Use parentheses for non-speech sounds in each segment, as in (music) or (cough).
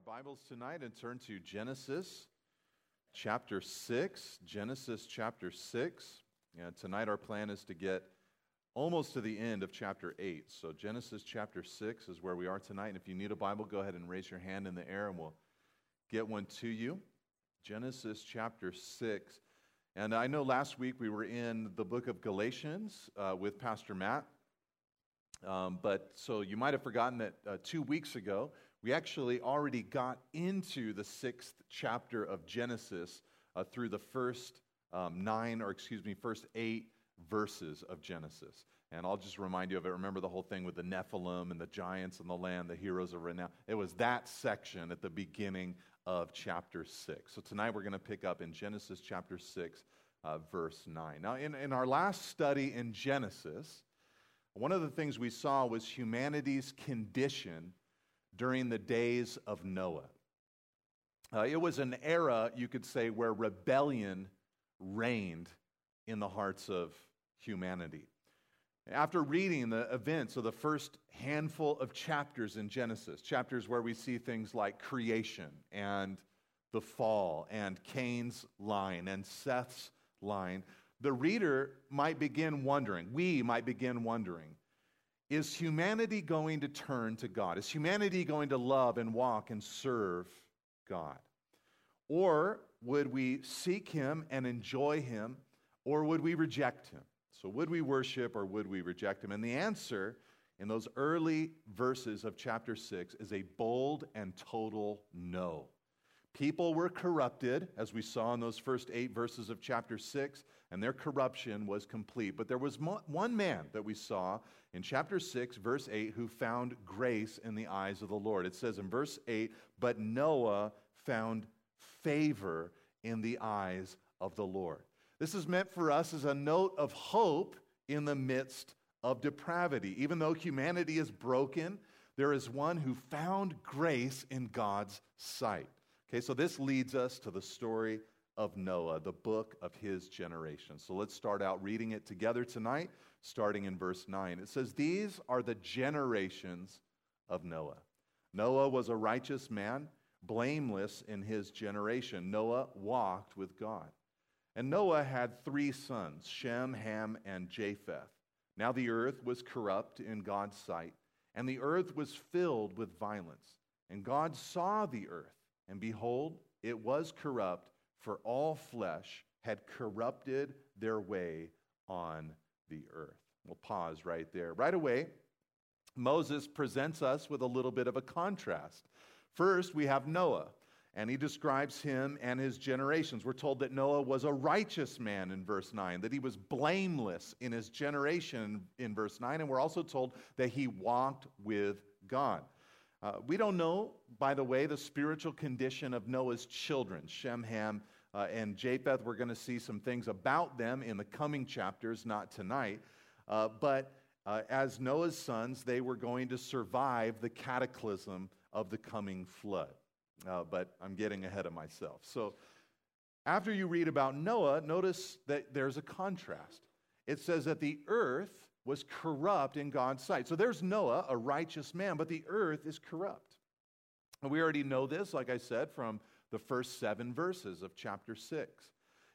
our Bibles tonight and turn to Genesis chapter 6. Genesis chapter 6. And tonight our plan is to get almost to the end of chapter 8. So Genesis chapter 6 is where we are tonight. And if you need a Bible, go ahead and raise your hand in the air and we'll get one to you. Genesis chapter 6. And I know last week we were in the book of Galatians uh, with Pastor Matt. Um, but so you might have forgotten that uh, two weeks ago, we actually already got into the sixth chapter of Genesis uh, through the first um, nine, or excuse me, first eight verses of Genesis. And I'll just remind you of it. Remember the whole thing with the Nephilim and the giants and the land, the heroes of renown. It was that section at the beginning of chapter 6. So tonight we're going to pick up in Genesis chapter 6, uh, verse 9. Now, in, in our last study in Genesis, one of the things we saw was humanity's condition during the days of Noah. Uh, it was an era, you could say, where rebellion reigned in the hearts of humanity. After reading the events of the first handful of chapters in Genesis, chapters where we see things like creation and the fall and Cain's line and Seth's line, the reader might begin wondering, we might begin wondering, is humanity going to turn to God? Is humanity going to love and walk and serve God? Or would we seek Him and enjoy Him, or would we reject Him? So, would we worship or would we reject Him? And the answer in those early verses of chapter 6 is a bold and total no. People were corrupted, as we saw in those first eight verses of chapter 6, and their corruption was complete. But there was one man that we saw in chapter 6, verse 8, who found grace in the eyes of the Lord. It says in verse 8, But Noah found favor in the eyes of the Lord. This is meant for us as a note of hope in the midst of depravity. Even though humanity is broken, there is one who found grace in God's sight. Okay, so this leads us to the story of Noah, the book of his generation. So let's start out reading it together tonight, starting in verse 9. It says, These are the generations of Noah. Noah was a righteous man, blameless in his generation. Noah walked with God. And Noah had three sons Shem, Ham, and Japheth. Now the earth was corrupt in God's sight, and the earth was filled with violence. And God saw the earth, and behold, it was corrupt for all flesh had corrupted their way on the earth. We'll pause right there. Right away, Moses presents us with a little bit of a contrast. First, we have Noah, and he describes him and his generations. We're told that Noah was a righteous man in verse 9, that he was blameless in his generation in verse 9, and we're also told that he walked with God. Uh, we don't know, by the way, the spiritual condition of Noah's children, Shem, Ham, uh, and Japheth. We're going to see some things about them in the coming chapters, not tonight. Uh, but uh, as Noah's sons, they were going to survive the cataclysm of the coming flood. Uh, but I'm getting ahead of myself. So after you read about Noah, notice that there's a contrast. It says that the earth was corrupt in God's sight. So there's Noah, a righteous man, but the earth is corrupt. And we already know this, like I said, from the first seven verses of chapter 6.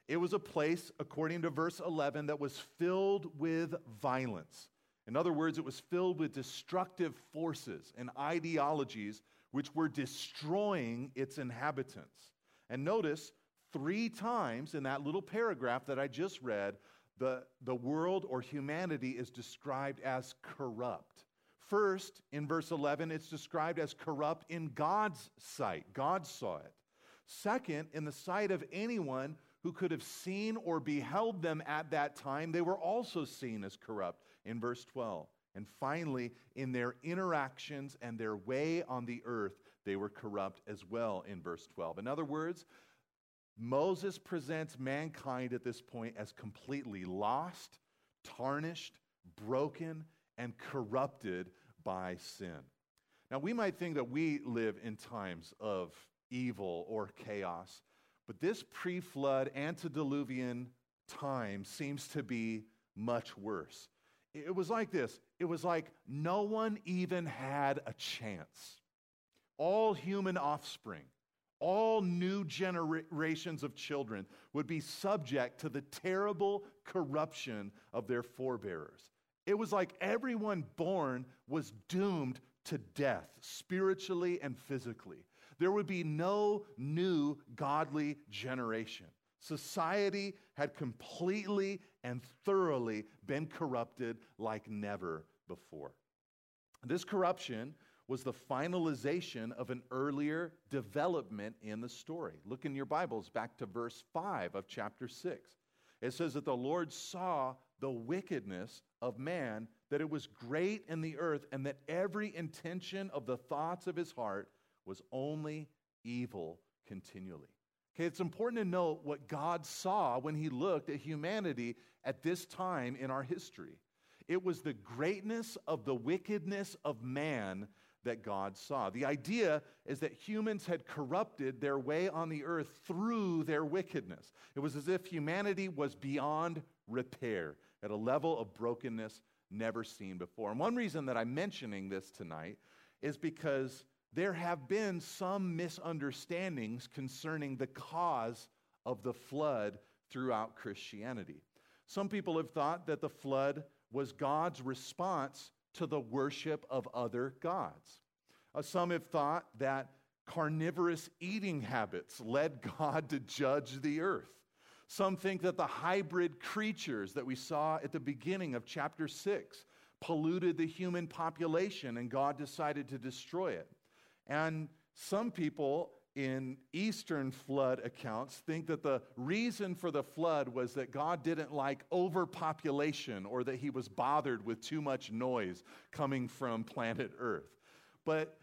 It was a place, according to verse 11, that was filled with violence. In other words, it was filled with destructive forces and ideologies which were destroying its inhabitants. And notice, three times in that little paragraph that I just read, the, the world or humanity is described as corrupt. First, in verse 11, it's described as corrupt in God's sight. God saw it. Second, in the sight of anyone who could have seen or beheld them at that time, they were also seen as corrupt in verse 12. And finally, in their interactions and their way on the earth, they were corrupt as well in verse 12. In other words, Moses presents mankind at this point as completely lost, tarnished, broken, and corrupted by sin. Now, we might think that we live in times of evil or chaos, but this pre flood, antediluvian time seems to be much worse. It was like this it was like no one even had a chance. all human offspring, all new generations of children would be subject to the terrible corruption of their forebears. It was like everyone born was doomed to death, spiritually and physically. There would be no new godly generation. Society had completely and thoroughly been corrupted like never before. This corruption was the finalization of an earlier development in the story. Look in your Bibles back to verse 5 of chapter 6. It says that the Lord saw the wickedness of man, that it was great in the earth, and that every intention of the thoughts of his heart was only evil continually. Okay, it's important to note what God saw when he looked at humanity at this time in our history. It was the greatness of the wickedness of man that God saw. The idea is that humans had corrupted their way on the earth through their wickedness. It was as if humanity was beyond repair at a level of brokenness never seen before. And one reason that I'm mentioning this tonight is because there have been some misunderstandings concerning the cause of the flood throughout Christianity. Some people have thought that the flood was God's response to the worship of other gods. Uh, some have thought that carnivorous eating habits led (laughs) God to judge the earth. Some think that the hybrid creatures that we saw at the beginning of chapter 6 polluted the human population and God decided to destroy it. And some people in Eastern flood accounts think that the reason for the flood was that God didn't like overpopulation or that he was bothered with too much noise coming from planet Earth. But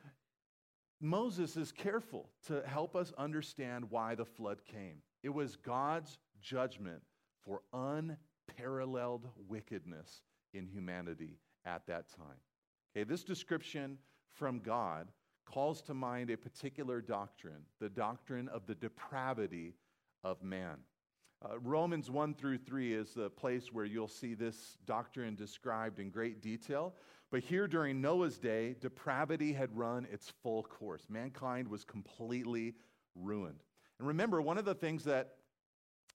Moses is careful to help us understand why the flood came. It was God's judgment for unparalleled wickedness in humanity at that time. Okay, this description from God calls to mind a particular doctrine, the doctrine of the depravity of man. Uh, Romans 1 through 3 is the place where you'll see this doctrine described in great detail. But here during Noah's day, depravity had run its full course. Mankind was completely ruined. And remember, one of the things that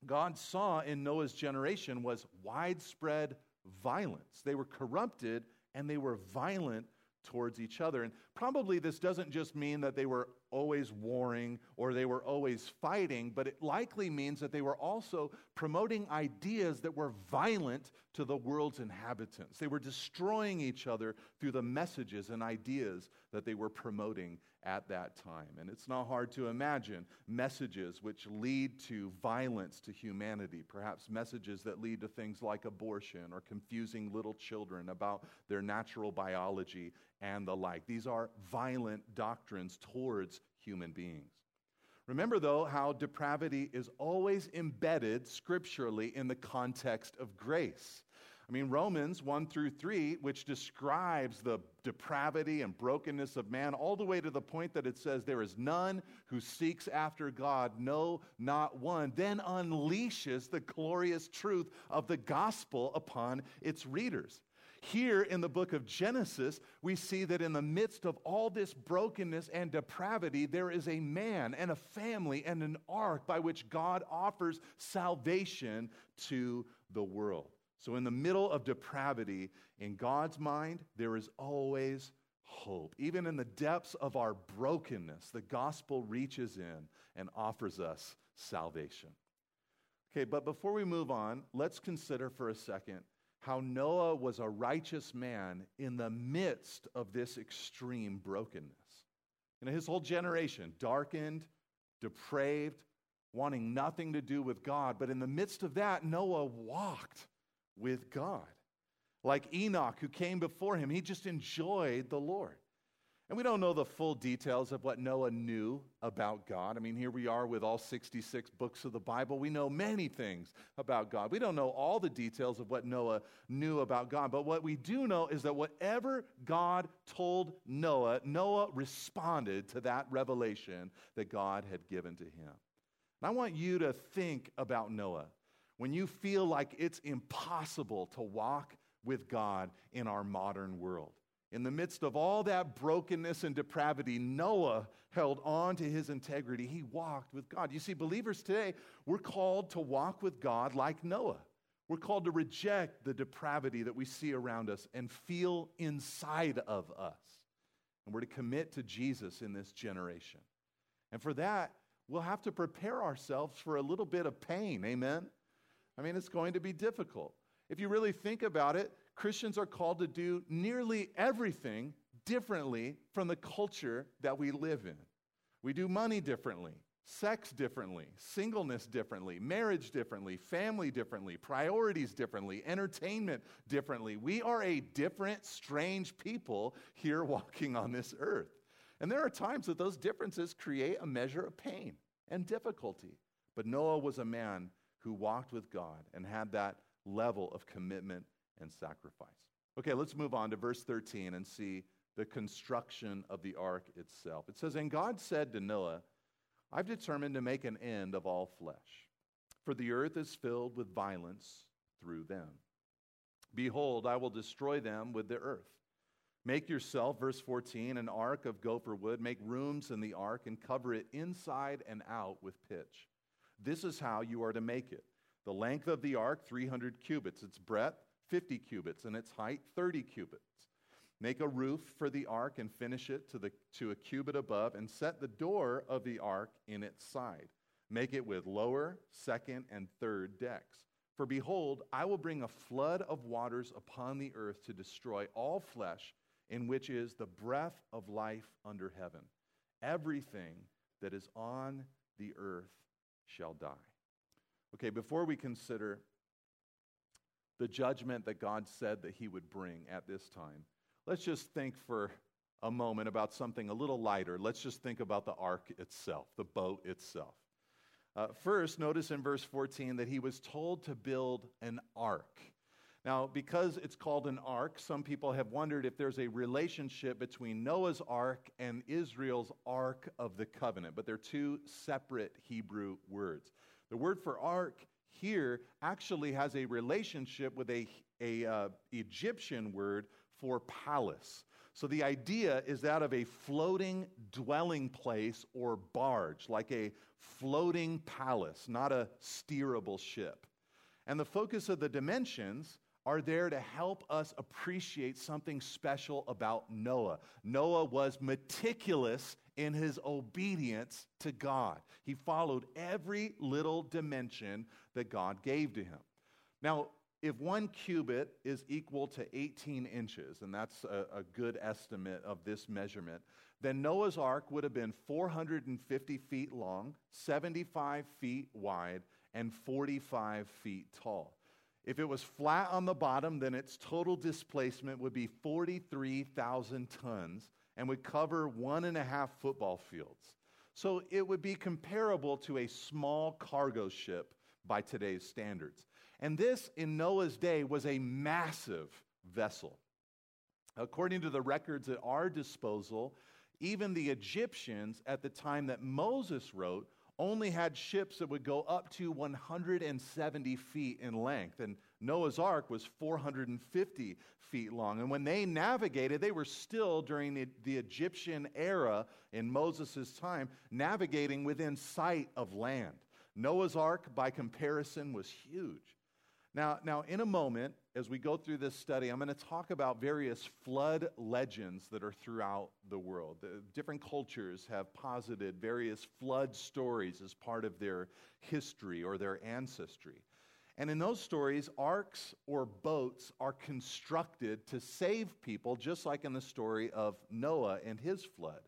God saw in Noah's generation was widespread violence. They were corrupted and they were violent towards each other. And probably this doesn't just mean that they were always warring or they were always fighting, but it likely means that they were also promoting ideas that were violent to the world's inhabitants. They were destroying each other through the messages and ideas that they were promoting at that time. And it's not hard to imagine messages which lead to violence to humanity, perhaps messages that lead to things like abortion or confusing little children about their natural biology and the like. These are violent doctrines towards human beings. Remember, though, how depravity is always embedded scripturally in the context of grace. I mean, Romans 1 through 3, which describes the depravity and brokenness of man, all the way to the point that it says, There is none who seeks after God, no, not one, then unleashes the glorious truth of the gospel upon its readers. Here in the book of Genesis, we see that in the midst of all this brokenness and depravity, there is a man and a family and an ark by which God offers salvation to the world. So, in the middle of depravity, in God's mind, there is always hope. Even in the depths of our brokenness, the gospel reaches in and offers us salvation. Okay, but before we move on, let's consider for a second how Noah was a righteous man in the midst of this extreme brokenness. You know, his whole generation, darkened, depraved, wanting nothing to do with God. But in the midst of that, Noah walked with God. Like Enoch, who came before him, he just enjoyed the Lord. And we don't know the full details of what Noah knew about God. I mean, here we are with all 66 books of the Bible. We know many things about God. We don't know all the details of what Noah knew about God. But what we do know is that whatever God told Noah, Noah responded to that revelation that God had given to him. And I want you to think about Noah when you feel like it's impossible to walk with God in our modern world. In the midst of all that brokenness and depravity, Noah held on to his integrity. He walked with God. You see, believers today, we're called to walk with God like Noah. We're called to reject the depravity that we see around us and feel inside of us. And we're to commit to Jesus in this generation. And for that, we'll have to prepare ourselves for a little bit of pain. Amen? I mean, it's going to be difficult. If you really think about it, Christians are called to do nearly everything differently from the culture that we live in. We do money differently, sex differently, singleness differently, marriage differently, family differently, priorities differently, entertainment differently. We are a different, strange people here (laughs) walking on this earth. And there are times that those differences create a measure of pain and difficulty. But Noah was a man who walked with God and had that level of commitment and sacrifice. Okay, let's move on to verse 13 and see the construction of the ark itself. It says, And God said to Noah, I've determined to make an end of all flesh, for the earth is filled with violence through them. Behold, I will destroy them with the earth. Make yourself, verse 14, an ark of gopher wood. Make rooms in the ark and cover it inside and out with pitch. This is how you are to make it. The length of the ark, 300 cubits. Its breadth, 50 cubits, and its height 30 cubits. Make a roof for the ark and finish it to, the, to a cubit above, and set the door of the ark in its side. Make it with lower, second, and third decks. For behold, I will bring a flood of waters upon the earth to destroy all flesh, in which is the breath of life under heaven. Everything that is on the earth shall die. Okay, before we consider the judgment that God said that he would bring at this time. Let's just think for a moment about something a little lighter. Let's just think about the ark itself, the boat itself. Uh, first, notice in verse 14 that he was told to build an ark. Now, because it's called an ark, some people have wondered if there's a relationship between Noah's ark and Israel's ark of the covenant, but they're two separate Hebrew words. The word for ark here actually has a relationship with a, a uh, Egyptian word for palace. So the idea is that of a floating dwelling place or barge, like a floating palace, not a steerable ship. And the focus of the dimensions are there to help us appreciate something special about Noah. Noah was meticulous in his obedience to God. He followed every little dimension that God gave to him. Now, if one cubit is equal to 18 inches, and that's a, a, good estimate of this measurement, then Noah's ark would have been 450 feet long, 75 feet wide, and 45 feet tall. If it was flat on the bottom, then its total displacement would be 43,000 tons and would cover one and a half football fields. So it would be comparable to a small cargo ship by today's standards. And this, in Noah's day, was a massive vessel. According to the records at our disposal, even the Egyptians at the time that Moses wrote only had ships that would go up to 170 feet in length. And Noah's Ark was 450 feet long. And when they navigated, they were still during the, the Egyptian era in Moses' time, navigating within sight of land. Noah's Ark, by comparison, was huge. Now, now, in a moment, as we go through this study, I'm going to talk about various flood legends that are throughout the world. The different cultures have posited various flood stories as part of their history or their ancestry. And in those stories, arks or boats are constructed to save people, just like in the story of Noah and his flood.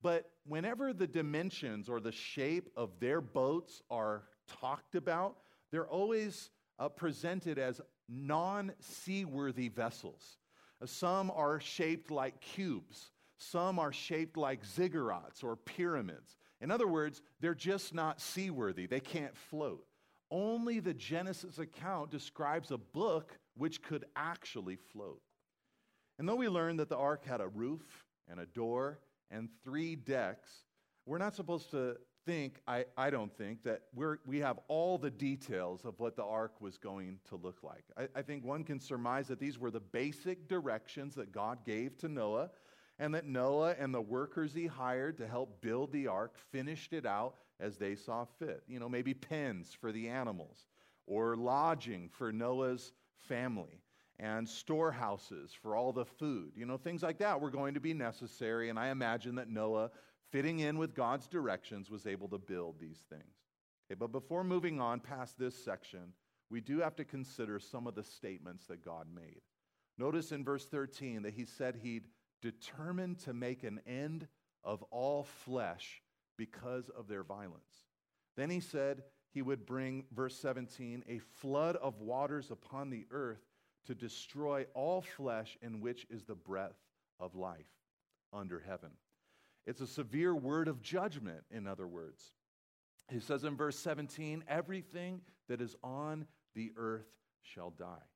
But whenever the dimensions or the shape of their boats are talked about, they're always uh, presented as non seaworthy vessels. Uh, some are shaped like cubes, some are shaped like ziggurats or pyramids. In other words, they're just not seaworthy, they can't float. Only the Genesis account describes a book which could actually float. And though we learn that the ark had a roof and a door and three decks, we're not supposed to think, I, I don't think, that we're, we have all the details of what the ark was going to look like. I, I think one can surmise that these were the basic directions that God gave to Noah, and that Noah and the workers he hired to help build the ark finished it out as they saw fit. You know, maybe pens for the animals, or lodging for Noah's family, and storehouses for all the food. You know, things like that were going to be necessary, and I imagine that Noah fitting in with God's directions, was able to build these things. Okay, but before moving on past this section, we do have to consider some of the statements that God made. Notice in verse 13 that he said he'd determined to make an end of all flesh because of their violence. Then he said he would bring, verse 17, a flood of waters upon the earth to destroy all flesh in which is the breath of life under heaven. It's a severe word of judgment, in other words. He says in verse 17, everything that is on the earth shall die.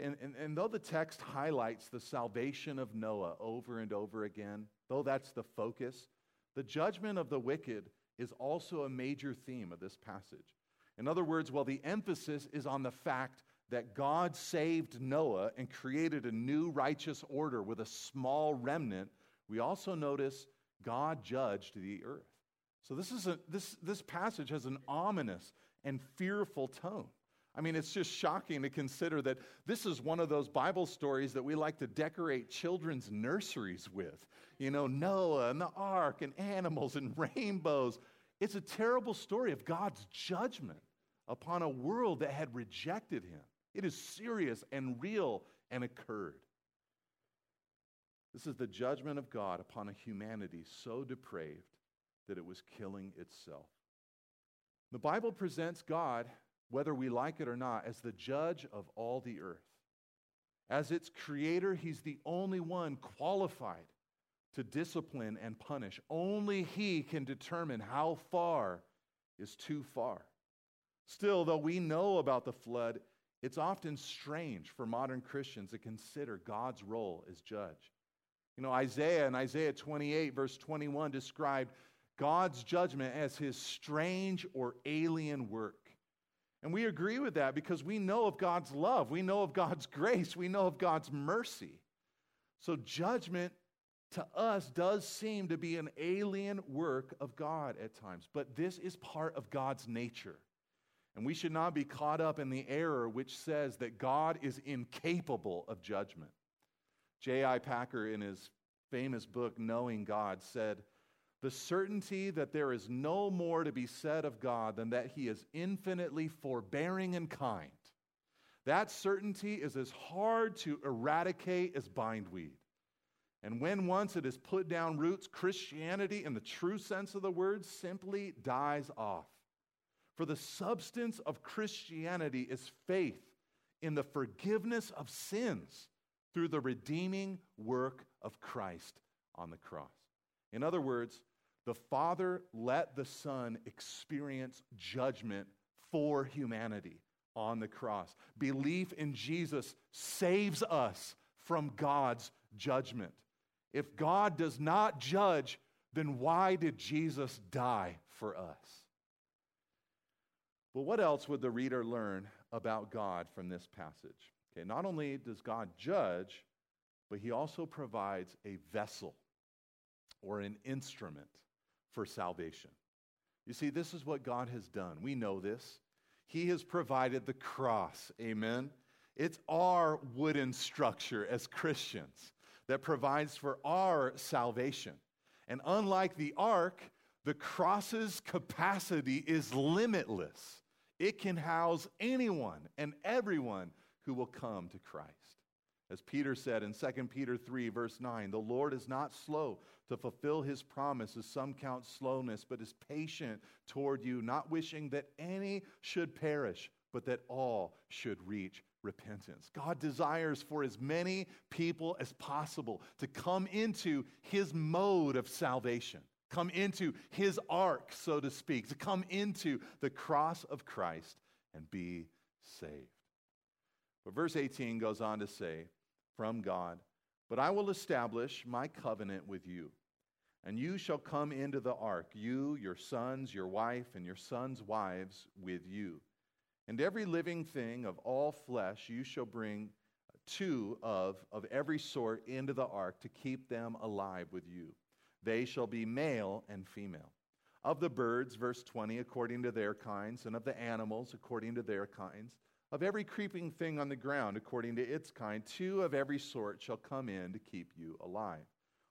And, and, and, though the text highlights the salvation of Noah over and over again, though that's the focus, the judgment of the wicked is also a major theme of this passage. In other words, while the emphasis is on the fact that God saved Noah and created a new righteous order with a small remnant, we also notice God judged the earth. So this, is a, this, this passage has an ominous and fearful tone. I mean, it's just shocking to consider that this is one of those Bible stories that we like to decorate children's nurseries with. You know, Noah and the ark and animals and rainbows. It's a terrible story of God's judgment upon a world that had rejected him. It is serious and real and occurred. This is the judgment of God upon a humanity so depraved that it was killing itself. The Bible presents God, whether we like it or not, as the judge of all the earth. As its creator, he's the only one qualified to discipline and punish. Only he can determine how far is too far. Still, though we know about the flood, it's often strange for modern Christians to consider God's role as judge. You know, Isaiah in Isaiah 28, verse 21, described God's judgment as his strange or alien work. And we agree with that because we know of God's love, we know of God's (laughs) grace, we know of God's mercy. So, judgment to us does seem to be an alien work of God at times, but this is part of God's nature. And we should not be caught up in the error which says that God is incapable of judgment. J.I. Packer, in his famous book, Knowing God, said, The certainty that there is no more to be said of God than that he is infinitely forbearing and kind. That certainty is as hard to eradicate as bindweed. And when once it has put down roots, Christianity, in the true sense of the word, simply dies off. For the substance of Christianity is faith in the forgiveness of sins through the redeeming work of Christ on the cross. In other words, the Father let the Son experience judgment for humanity on the cross. Belief in Jesus saves us from God's judgment. If God does not judge, then why did Jesus die for us? But what else would the reader learn about God from this passage? Okay, not only does God judge, but he also provides a vessel or an instrument for salvation. You see, this is what God has done. We know this. He has provided the cross. Amen. It's our wooden structure as Christians that provides for our salvation. And unlike the ark, the cross's capacity is limitless. It can house anyone and everyone who will come to Christ. As Peter said in 2 Peter 3, verse 9, the Lord is not slow to fulfill his promise, as some count slowness, but is patient toward you, not wishing that any should perish, but that all should reach repentance. God desires for as many people as possible to come into his mode of salvation, come into his ark, so to speak, to come into the cross of Christ and be saved. But verse 18 goes on to say, from God, but I will establish my covenant with you. And you shall come into the ark, you, your sons, your wife, and your sons' wives with you. And every living thing of all flesh you shall bring two of, of every sort into the ark to keep them alive with you. They shall be male and female. Of the birds, verse 20, according to their kinds, and of the animals, according to their kinds, of every creeping thing on the ground, according to its kind, two of every sort shall come in to keep you alive.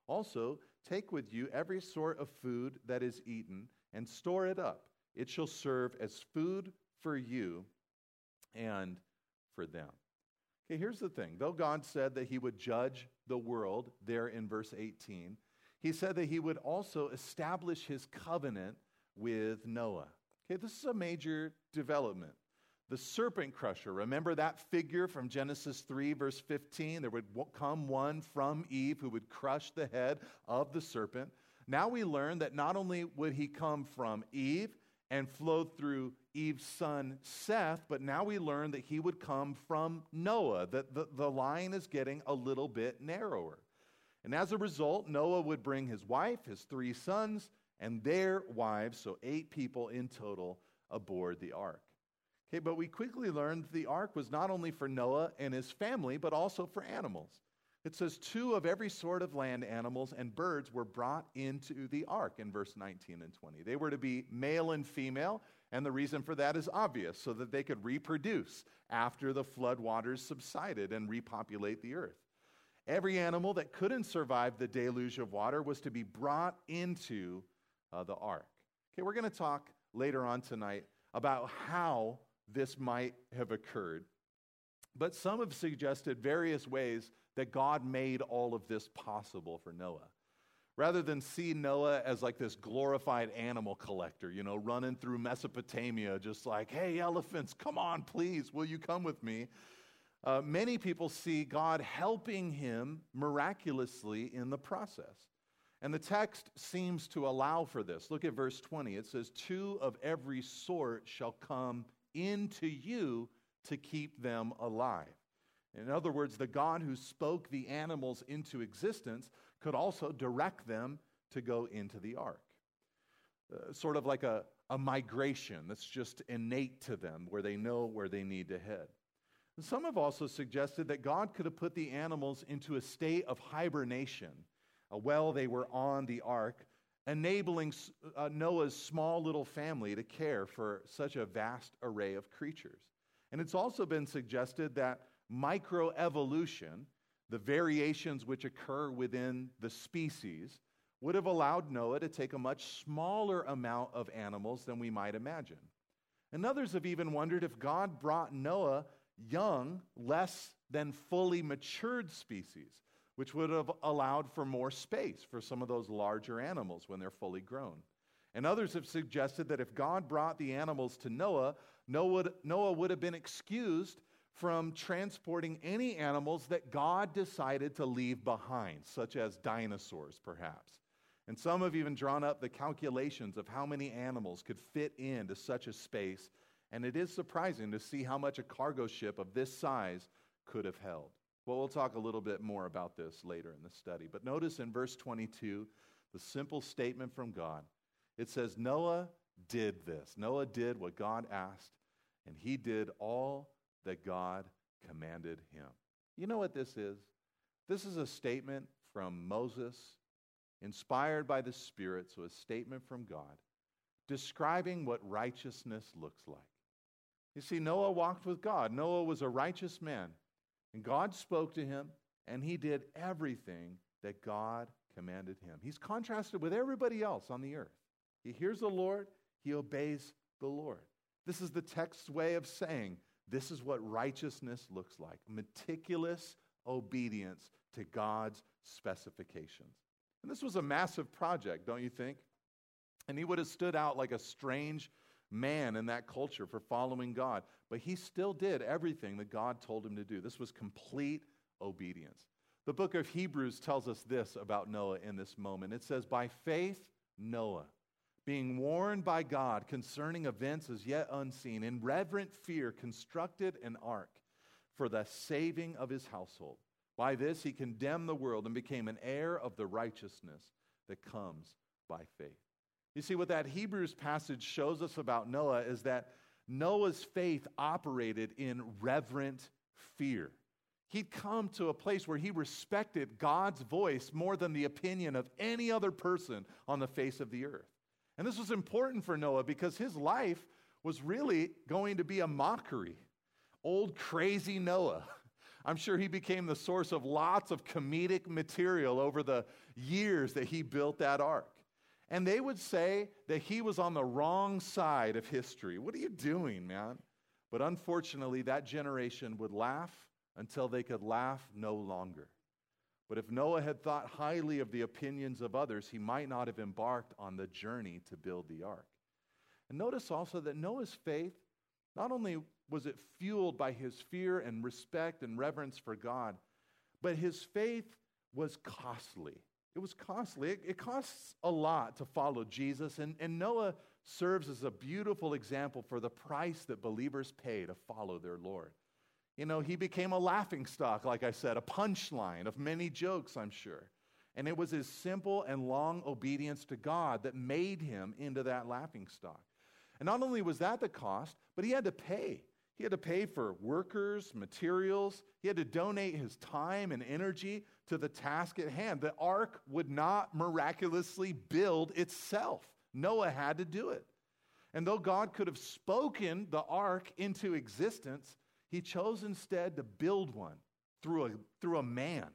Also, take with you every sort of food that is eaten, and store it up. It shall serve as food for you and for them. Okay, here's the thing. Though God said that he would judge the world there in verse 18, he said that he would also establish his covenant with Noah. Okay, this is a major development. The serpent crusher, remember that figure from Genesis 3, verse 15? There would come one from Eve who would crush the head of the serpent. Now we learn that not only would he come from Eve and flow through Eve's son Seth, but now we learn that he would come from Noah, that the, the line is getting a little bit narrower. And as a result, Noah would bring his wife, his three sons, and their wives, so eight people in total, aboard the ark. Okay, but we quickly learned the ark was not only for Noah and his family, but also for animals. It says two of every sort of land animals and birds were brought into the ark in verse 19 and 20. They were to be male and female, and the reason for that is obvious so that they could reproduce after the flood waters subsided and repopulate the earth. Every animal that couldn't survive the deluge of water was to be brought into uh, the ark. Okay, we're going to talk later on tonight about how this might have occurred. But some have suggested various ways that God made all of this possible for Noah. Rather than see Noah as like this glorified animal collector, you know, running through Mesopotamia, just like, hey, elephants, come on, please, will you come with me? uh, many people see God helping him miraculously in the process. And the text seems to allow for this. Look at verse 20. It says, Two of every sort shall come into you to keep them alive. In other words, the God who spoke the animals into existence could also direct them to go into the ark. Uh, sort of like a, a migration that's just innate to them, where they know where they need to head. Some have also suggested that God could have put the animals into a state of hibernation while they were on the ark, enabling uh, Noah's small little family to care for such a vast array of creatures. And it's also been suggested that microevolution, the variations which occur within the species, would have allowed Noah to take a much smaller amount of animals than we might imagine. And others have even wondered if God brought Noah young, less than fully matured species, which would have allowed for more space for some of those larger animals when they're fully grown. And others have suggested that if God brought the animals to Noah, Noah would have been excused from transporting any animals that God decided to leave behind, such as dinosaurs, perhaps. And some have even drawn up the calculations of how many animals could fit into such a space and it is surprising to see how much a cargo ship of this size could have held. Well, we'll talk a little bit more about this later in the study. But notice in verse 22, the simple statement from God. It says, Noah did this. Noah did what God asked, and he did all that God commanded him. You know what this is? This is a statement from Moses, inspired by the Spirit, so a statement from God, describing what righteousness looks like. You see, Noah walked with God. Noah was a righteous man. And God spoke to him, and he did everything that God commanded him. He's contrasted with everybody else on the earth. He hears the Lord, he obeys the Lord. This is the text's way of saying this is what righteousness looks like meticulous obedience to God's specifications. And this was a massive project, don't you think? And he would have stood out like a strange man in that culture for following God. But he still did everything that God told him to do. This was complete obedience. The book of Hebrews tells us this about Noah in this moment. It says, By faith, Noah, being warned by God concerning events as yet unseen, in reverent fear, constructed an ark for the saving of his household. By this, he condemned the world and became an heir of the righteousness that comes by faith. You see, what that Hebrews passage shows us about Noah is that Noah's faith operated in reverent fear. He'd come to a place where he respected God's voice more than the opinion of any other person on the face of the earth. And this was important for Noah because his life was really going to be a mockery. Old crazy Noah. (laughs) I'm sure he became the source of lots of comedic material over the years that he built that ark. And they would say that he was on the wrong side of history. What are you doing, man? But unfortunately, that generation would laugh until they could laugh no longer. But if Noah had thought highly of the opinions of others, he might not have embarked on the journey to build the ark. And notice also that Noah's faith, not only was it fueled by his fear and respect and reverence for God, but his faith was costly. It was costly. It, it, costs a lot to follow Jesus, and, and Noah serves as a beautiful example for the price that believers pay to follow their Lord. You know, he became a laughing stock, like I said, a punchline of many jokes, I'm sure. And it was his simple and long obedience to God that made him into that laughing stock. And not only was that the cost, but he had to pay. He had to pay for workers, materials. He had to donate his time and energy to the task at hand. The ark would not miraculously build itself, Noah had to do it. And though God could have spoken the ark into existence, he chose instead to build one through a, through a man.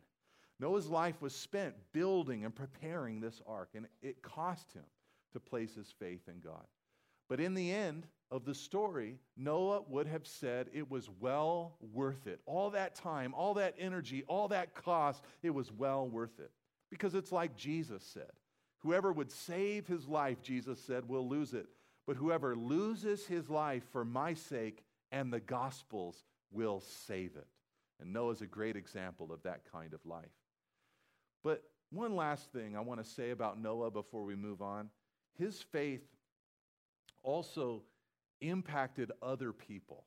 Noah's life was spent building and preparing this ark, and it cost him to place his faith in God. But in the end, of the story, Noah would have said it was well worth it. All that time, all that energy, all that cost, it was well worth it. Because it's like Jesus said whoever would save his life, Jesus said, will lose it. But whoever loses his life for my sake and the gospel's will save it. And Noah's a great example of that kind of life. But one last thing I want to say about Noah before we move on his faith also impacted other people.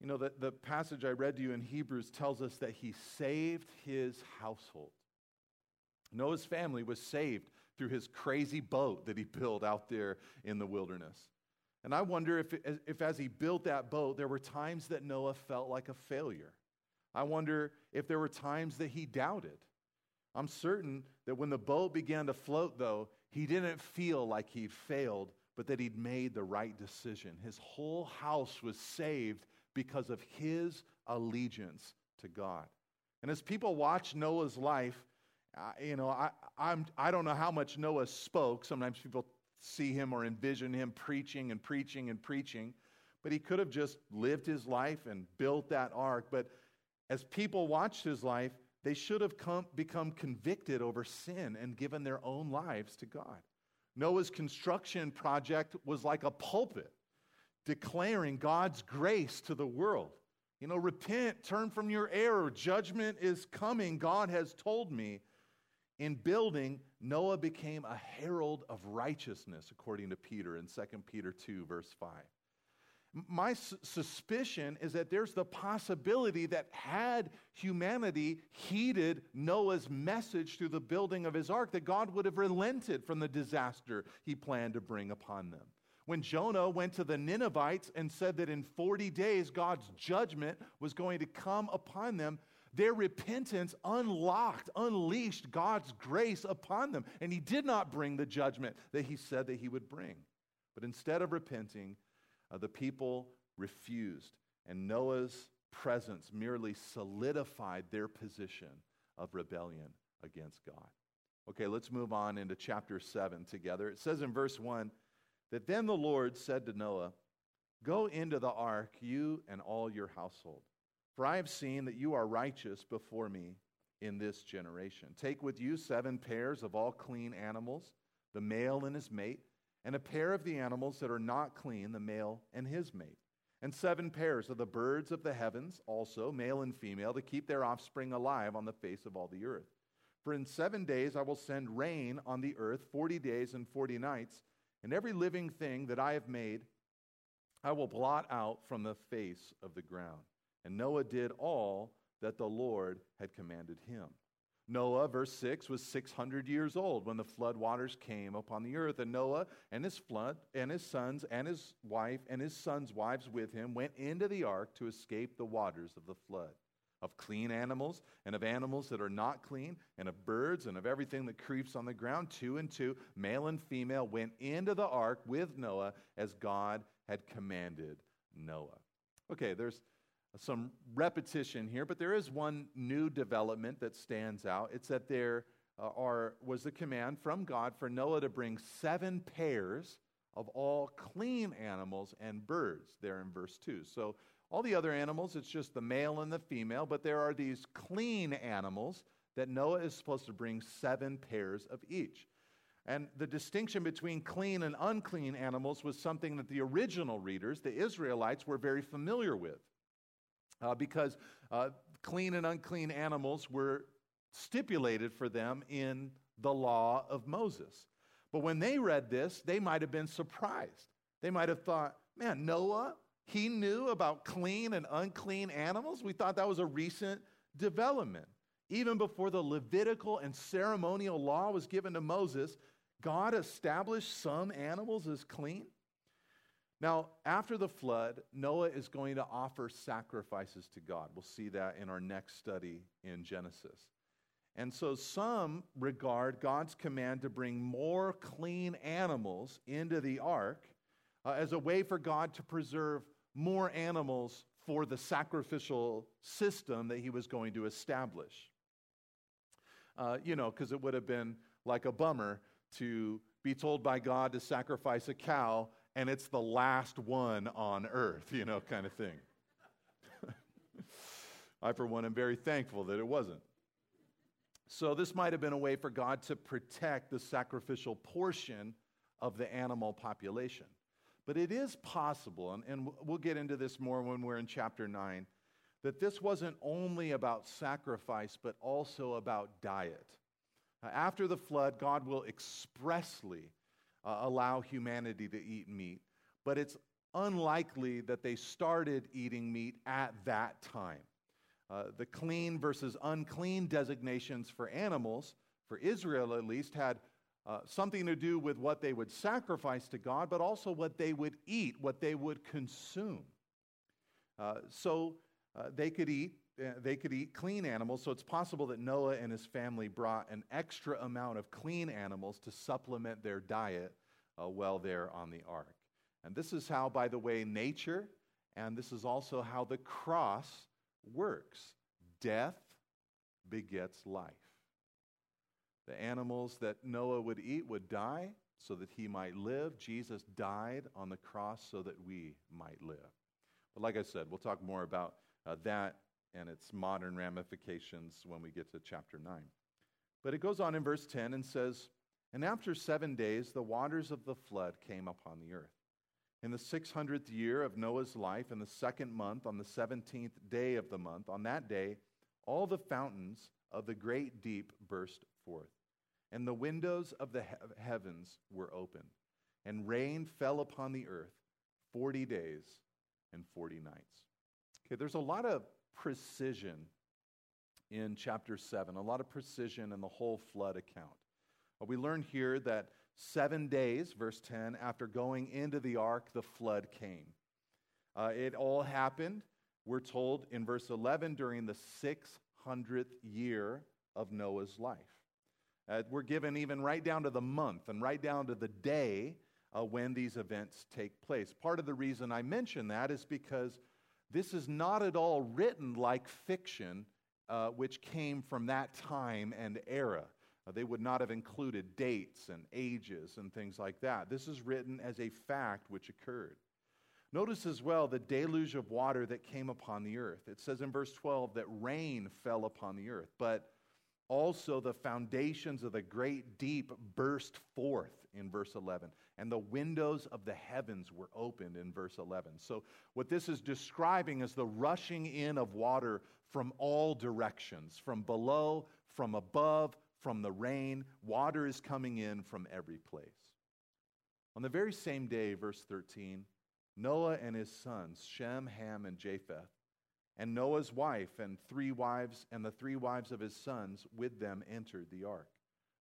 You know, the, the passage I read to you in Hebrews tells us that he saved his household. Noah's family was saved through his crazy boat that he built out there in the wilderness. And I wonder if, if as he built that boat, there were times that Noah felt like a failure. I wonder if there were times that he doubted. I'm certain that when the boat began to float, though, he didn't feel like he'd failed, but that he'd made the right decision. His whole house was saved because of his allegiance to God. And as people watch Noah's life, you know, I, I'm, I don't know how much Noah spoke. Sometimes people see him or envision him preaching and preaching and preaching, but he could have just lived his life and built that ark. But as people watched his life, they should have come, become convicted over sin and given their own lives to God. Noah's construction project was like a pulpit declaring God's grace to the world. You know, repent, turn from your error. Judgment is coming. God has told me. In building, Noah became a herald of righteousness, according to Peter in 2 Peter 2, verse 5 my suspicion is that there's the possibility that had humanity heeded Noah's message through the building of his ark, that God would have relented from the disaster he planned to bring upon them. When Jonah went to the Ninevites and said that in 40 days God's judgment was going to come upon them, their repentance unlocked, unleashed God's grace upon them. And he did not bring the judgment that he said that he would bring. But instead of repenting, uh, the people refused, and Noah's presence merely solidified their position of rebellion against God. Okay, let's move on into chapter 7 together. It says in verse 1 that then the Lord said to Noah, Go into the ark, you and all your household, for I have seen that you are righteous before me in this generation. Take with you seven pairs of all clean animals, the male and his mate and a pair of the animals that are not clean, the male and his mate, and seven pairs of the birds of the heavens, also, male and female, to keep their offspring alive on the face of all the earth. For in seven days I will send rain on the earth, forty days and forty nights, and every living thing that I have made I will blot out from the face of the ground. And Noah did all that the Lord had commanded him. Noah, verse 6, was 600 years old when the flood waters came upon the earth. And Noah and his flood and his sons and his wife and his sons' wives with him went into the ark to escape the waters of the flood. Of clean animals and of animals that are not clean, and of birds and of everything that creeps on the ground, two and two, male and female, went into the ark with Noah as God had commanded Noah. Okay, there's some repetition here, but there is one new development that stands out. It's that there uh, are, was a command from God for Noah to bring seven pairs of all clean animals and birds, there in verse 2. So, all the other animals, it's just the male and the female, but there are these clean animals that Noah is supposed to bring seven pairs of each. And the distinction between clean and unclean animals was something that the original readers, the Israelites, were very familiar with uh, because uh, clean and unclean animals were stipulated for them in the law of Moses. But when they read this, they might have been surprised. They might have thought, man, Noah, he knew about clean and unclean animals? We thought that was a recent development. Even before the Levitical and ceremonial law was given to Moses, God established some animals as clean. Now, after the flood, Noah is going to offer sacrifices to God. We'll see that in our next study in Genesis. And so some regard God's command to bring more clean animals into the ark uh, as a way for God to preserve more animals for the sacrificial system that he was going to establish. Uh, you know, because it would have been like a bummer to be told by God to sacrifice a cow and it's the last one on earth, you know, kind of thing. (laughs) I, for one, am very thankful that it wasn't. So, this might have been a way for God to protect the sacrificial portion of the animal population. But it is possible, and, and we'll get into this more when we're in chapter 9, that this wasn't only about sacrifice, but also about diet. After the flood, God will expressly uh, allow humanity to eat meat, but it's unlikely that they started eating meat at that time. Uh, the clean versus unclean designations for animals, for Israel at least, had uh, something to do with what they would sacrifice to God, but also what they would eat, what they would consume. Uh, so uh, they could eat. Uh, they could eat clean animals, so it's possible that Noah and his family brought an extra amount of clean animals to supplement their diet uh, while they're on the ark. And this is how, by the way, nature, and this is also how the cross works death begets life. The animals that Noah would eat would die so that he might live. Jesus died on the cross so that we might live. But like I said, we'll talk more about uh, that and its modern ramifications when we get to chapter 9. But it goes on in verse 10 and says, and after seven days, the waters of the flood came upon the earth. In the 600th year of Noah's life, in the second month, on the 17th day of the month, on that day, all the fountains of the great deep burst forth, and the windows of the he- heavens were opened, and rain fell upon the earth 40 days and 40 nights. Okay, there's a lot of precision in chapter 7, a lot of precision in the whole flood account. We learn here that seven days, verse 10, after going into the ark, the flood came. Uh, it all happened, we're told in verse 11, during the 600th year of Noah's life. Uh, we're given even right down to the month and right down to the day uh, when these events take place. Part of the reason I mention that is because this is not at all written like fiction, uh, which came from that time and era. Uh, they would not have included dates and ages and things like that. This is written as a fact which occurred. Notice as well the deluge of water that came upon the earth. It says in verse 12 that rain fell upon the earth, but also the foundations of the great deep burst forth in verse 11, and the windows of the heavens were opened in verse 11. So, what this is describing is the rushing in of water from all directions, from below, from above, from the rain, water is coming in from every place. On the very same day, verse 13, Noah and his sons, Shem, Ham, and Japheth, And Noah's wife and three wives and the three wives of his sons with them entered the ark.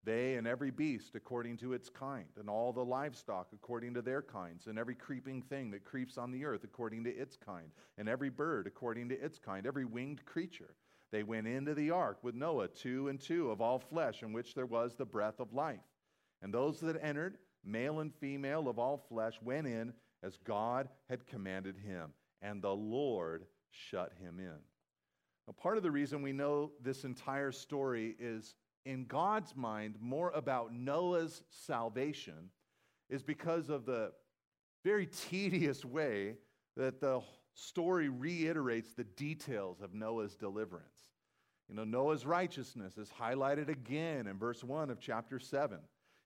They and every beast according to its kind, and all the livestock according to their kinds, and every creeping thing that creeps on the earth according to its kind, and every bird according to its kind, every winged creature. They went into the ark with Noah, two and two of all flesh, in which there was the breath of life. And those that entered, male and female of all flesh, went in as God had commanded him, and the Lord shut him in. Now, part of the reason we know this entire story is in God's mind more about Noah's salvation is because of the very tedious way that the story reiterates the details of Noah's deliverance. You know, Noah's righteousness is highlighted again in verse 1 of chapter 7.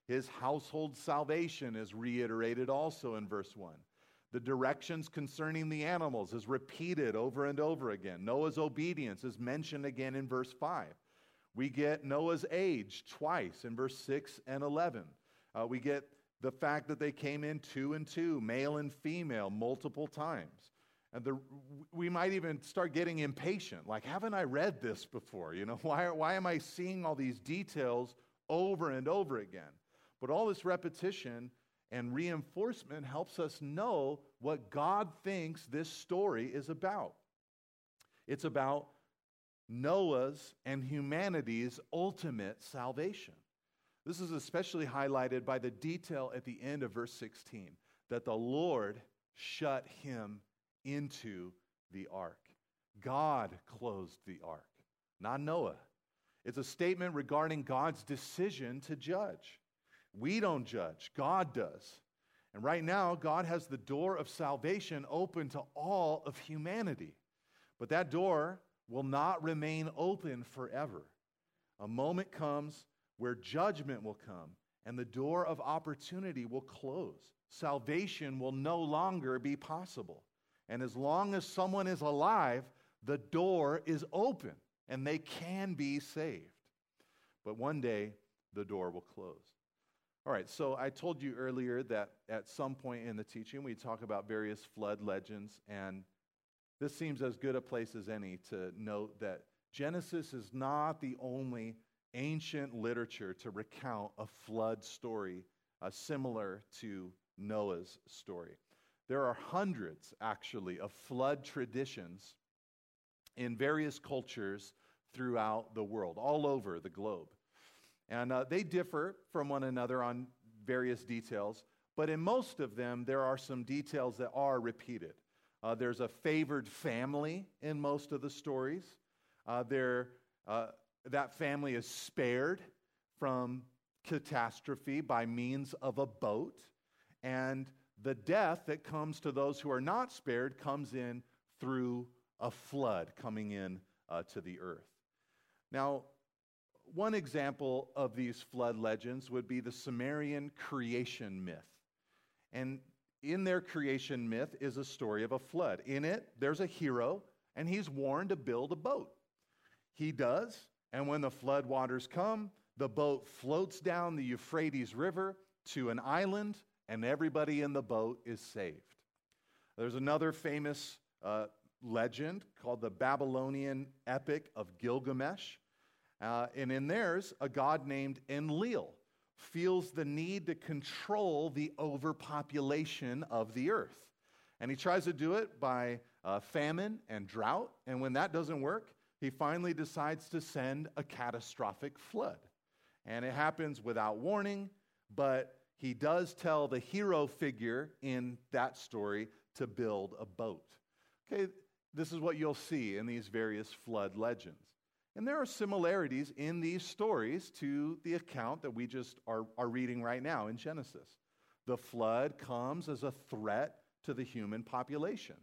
His household salvation is reiterated also in verse 1. The directions concerning the animals is repeated over and over again. Noah's obedience is mentioned again in verse 5. We get Noah's age twice in verse 6 and 11. Uh, we get the fact that they came in two and two, male and female, multiple times. And the, we might even start getting impatient. Like, haven't I read this before? You know, (laughs) why, why am I seeing all these details over and over again? But all this repetition and reinforcement helps us know what God thinks this story is about. It's about Noah's and humanity's ultimate salvation. This is especially highlighted by the detail at the end of verse 16 that the Lord shut him into the ark. God closed the ark, not Noah. It's a statement regarding God's decision to judge. We don't judge, God does. And right now, God has the door of salvation open to all of humanity. But that door will not remain open forever. A moment comes where judgment will come and the door of opportunity will close. Salvation will no longer be possible. And as long as someone is alive, the door is open and they can be saved. But one day, the door will close. All right, so I told you earlier that at some point in the teaching, we talk about various flood legends, and this seems as good a place as any to note that Genesis is not the only ancient literature to recount a flood story uh, similar to Noah's story. There are hundreds, actually, of flood traditions in various cultures throughout the world, all over the globe. And uh, they differ from one another on various details, but in most of them, there are some details that are repeated. Uh, there's a favored family in most of the stories. Uh, there, uh, that family is spared from catastrophe by means of a boat. And the death that comes to those who are not spared comes in through a flood coming in uh, to the earth. Now, one example of these flood legends would be the Sumerian creation myth. And in their creation myth is a story of a flood. In it, there's a hero, and he's warned to build a boat. He does, and when the flood waters come, the boat floats down the Euphrates River to an island, and everybody in the boat is saved. There's another famous uh, legend called the Babylonian Epic of Gilgamesh. Uh, and in theirs, a god named Enlil feels the need to control the overpopulation of the earth. And he tries to do it by uh, famine and drought. And when that doesn't work, he finally decides to send a catastrophic flood. And it happens without warning, but he does tell the hero figure in that story to build a boat. Okay, this is what you'll see in these various flood legends. And there are similarities in these stories to the account that we just are, are reading right now in Genesis. The flood comes as a threat to the human population.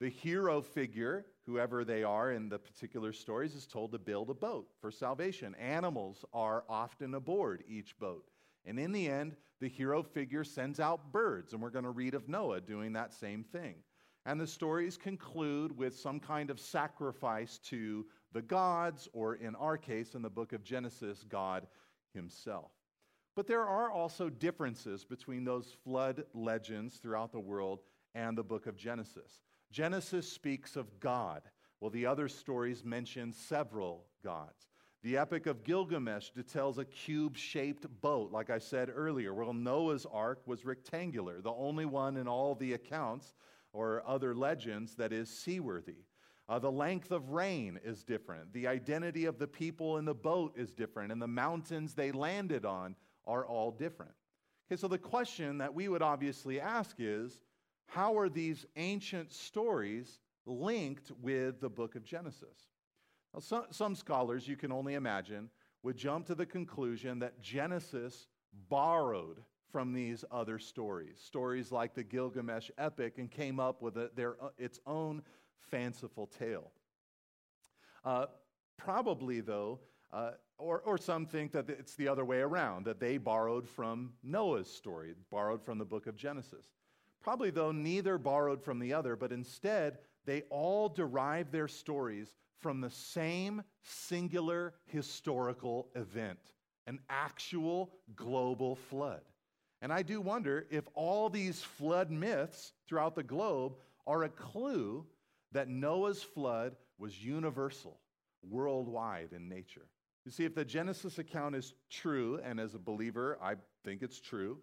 The hero figure, whoever they are in the particular stories, is told to build a boat for salvation. Animals are often aboard each boat. And in the end, the hero figure sends out birds, and we're going to read of Noah doing that same thing. And the stories conclude with some kind of sacrifice to the gods, or in our case, in the book of Genesis, God Himself. But there are also differences between those flood legends throughout the world and the book of Genesis. Genesis speaks of God, Well, the other stories mention several gods. The Epic of Gilgamesh details a cube shaped boat, like I said earlier. Well, Noah's ark was rectangular, the only one in all the accounts or other legends that is seaworthy. Uh, the length of rain is different. The identity of the people in the boat is different. And the mountains they landed on are all different. Okay, so the question that we would obviously ask is how are these ancient stories linked with the book of Genesis? Now, some, some scholars, you can only imagine, would jump to the conclusion that Genesis borrowed from these other stories, stories like the Gilgamesh epic, and came up with a, their, uh, its own fanciful tale. Uh, probably, though, uh, or, or some think that it's the other way around, that they borrowed from Noah's story, borrowed from the book of Genesis. Probably, though, neither borrowed from the other, but instead, they all derive their stories from the same singular historical event an actual global flood. And I do wonder if all these flood myths throughout the globe are a clue that Noah's flood was universal, worldwide in nature. You see, if the Genesis account is true, and as a believer, I think it's true,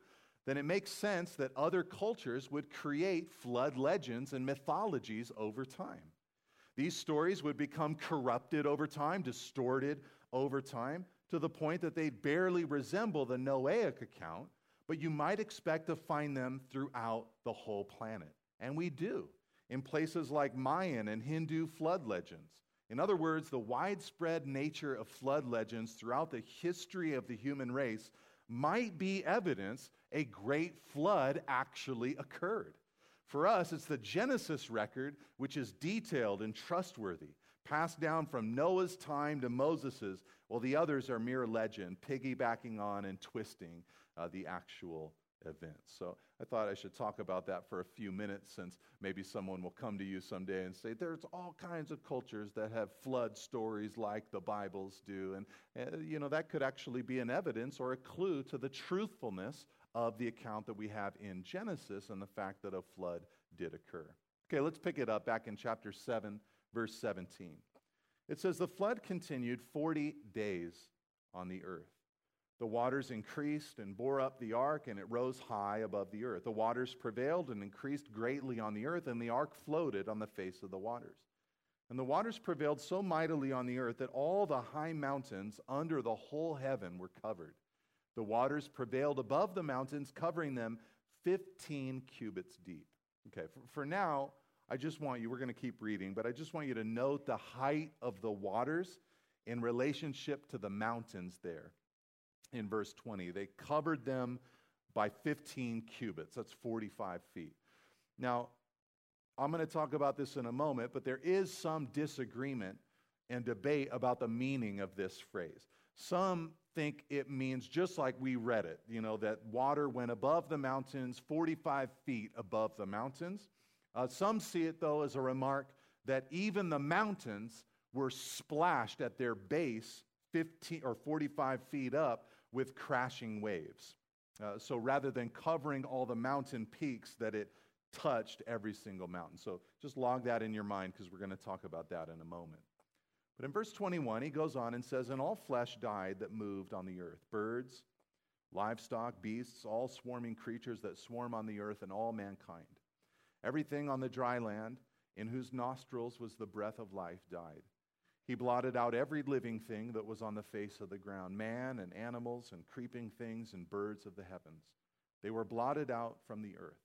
then it makes sense that other cultures would create flood legends and mythologies over time. These stories would become corrupted over time, distorted over time, to the point that they barely resemble the Noahic account, but you might expect to find them throughout the whole planet. And we do in places like Mayan and Hindu flood legends. In other words, the widespread nature of flood legends throughout the history of the human race might be evidence a great flood actually occurred. For us, it's the Genesis record which is detailed and trustworthy, passed down from Noah's time to Moses's, while the others are mere legend, piggybacking on and twisting uh, the actual events. So I thought I should talk about that for a few minutes since maybe someone will come to you someday and say, there's all kinds of cultures that have flood stories like the Bibles do. And, uh, you know, that could actually be an evidence or a clue to the truthfulness of the account that we have in Genesis and the fact that a flood did occur. Okay, let's pick it up back in chapter 7, verse 17. It says, The flood continued 40 days on the earth. The waters increased and bore up the ark, and it rose high above the earth. The waters prevailed and increased greatly on the earth, and the ark floated on the face of the waters. And the waters prevailed so mightily on the earth that all the high mountains under the whole heaven were covered. The waters prevailed above the mountains, covering them 15 cubits deep. Okay, for, for now, I just want you, we're going to keep reading, but I just want you to note the height of the waters in relationship to the mountains there in verse 20. They covered them by 15 cubits. That's 45 feet. Now, I'm going to talk about this in a moment, but there is some disagreement and debate about the meaning of this phrase. Some think it means just like we read it, you know, that water went above the mountains, 45 feet above the mountains. Uh, some see it, though, as a remark that even the mountains were splashed at their base 15 or 45 feet up with crashing waves. Uh, so rather than covering all the mountain peaks, that it touched every single mountain. So just log that in your mind because we're going to talk about that in a moment. But in verse 21, he goes on and says, And all flesh died that moved on the earth birds, livestock, beasts, all swarming creatures that swarm on the earth, and all mankind. Everything on the dry land, in whose nostrils was the breath of life, died. He blotted out every living thing that was on the face of the ground man and animals and creeping things and birds of the heavens. They were blotted out from the earth.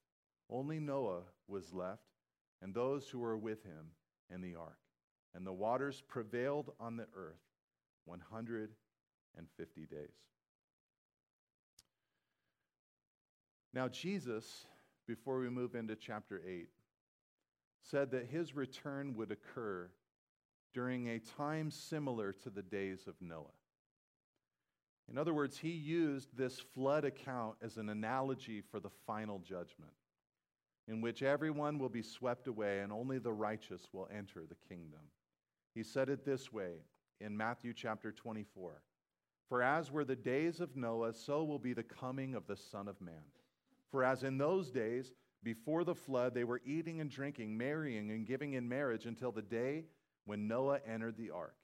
Only Noah was left, and those who were with him in the ark. And the waters prevailed on the earth 150 days. Now, Jesus, before we move into chapter 8, said that his return would occur during a time similar to the days of Noah. In other words, he used this flood account as an analogy for the final judgment, in which everyone will be swept away and only the righteous will enter the kingdom. He said it this way in Matthew chapter 24 For as were the days of Noah, so will be the coming of the Son of Man. For as in those days, before the flood, they were eating and drinking, marrying and giving in marriage until the day when Noah entered the ark,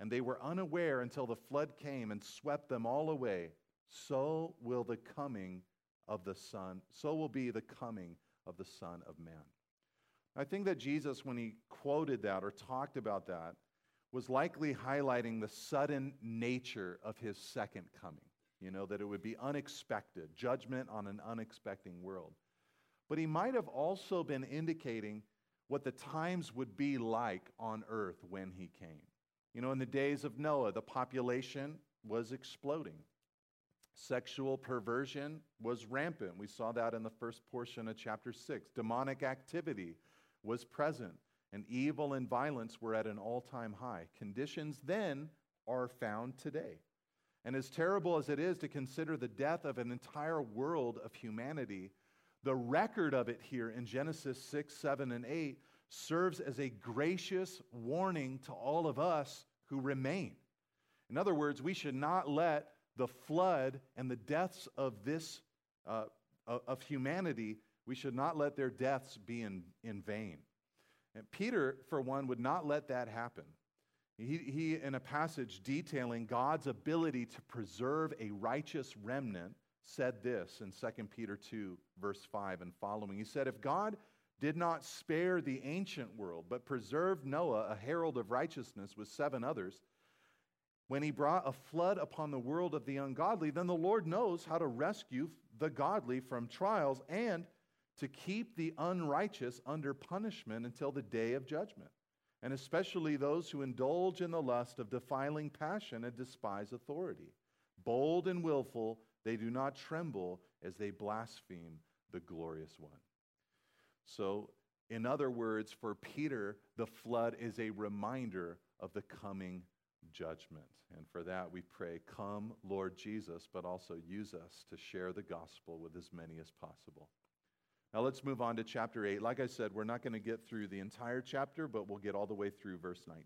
and they were unaware until the flood came and swept them all away, so will the coming of the Son, so will be the coming of the Son of Man. I think that Jesus, when he quoted that or talked about that, was likely highlighting the sudden nature of his second coming. You know, that it would be unexpected, judgment on an unexpected world. But he might have also been indicating what the times would be like on earth when he came. You know, in the days of Noah, the population was exploding. Sexual perversion was rampant. We saw that in the first portion of chapter 6. Demonic activity was present, and evil and violence were at an all time high. Conditions then are found today. And as terrible as it is to consider the death of an entire world of humanity, the record of it here in Genesis 6, 7, and 8 serves as a gracious warning to all of us who remain. In other words, we should not let the flood and the deaths of this uh, of humanity, we should not let their deaths be in, in vain. And Peter, for one, would not let that happen. He, he, in a passage detailing God's ability to preserve a righteous remnant, said this in 2 Peter 2, verse 5 and following. He said, If God did not spare the ancient world, but preserved Noah, a herald of righteousness, with seven others, when he brought a flood upon the world of the ungodly, then the Lord knows how to rescue the godly from trials and to keep the unrighteous under punishment until the day of judgment, and especially those who indulge in the lust of defiling passion and despise authority. Bold and willful, they do not tremble as they blaspheme the glorious one. So, in other words, for Peter, the flood is a reminder of the coming judgment. And for that, we pray, Come, Lord Jesus, but also use us to share the gospel with as many as possible. Now, let's move on to chapter 8. Like I said, we're not going to get through the entire chapter, but we'll get all the way through verse 19.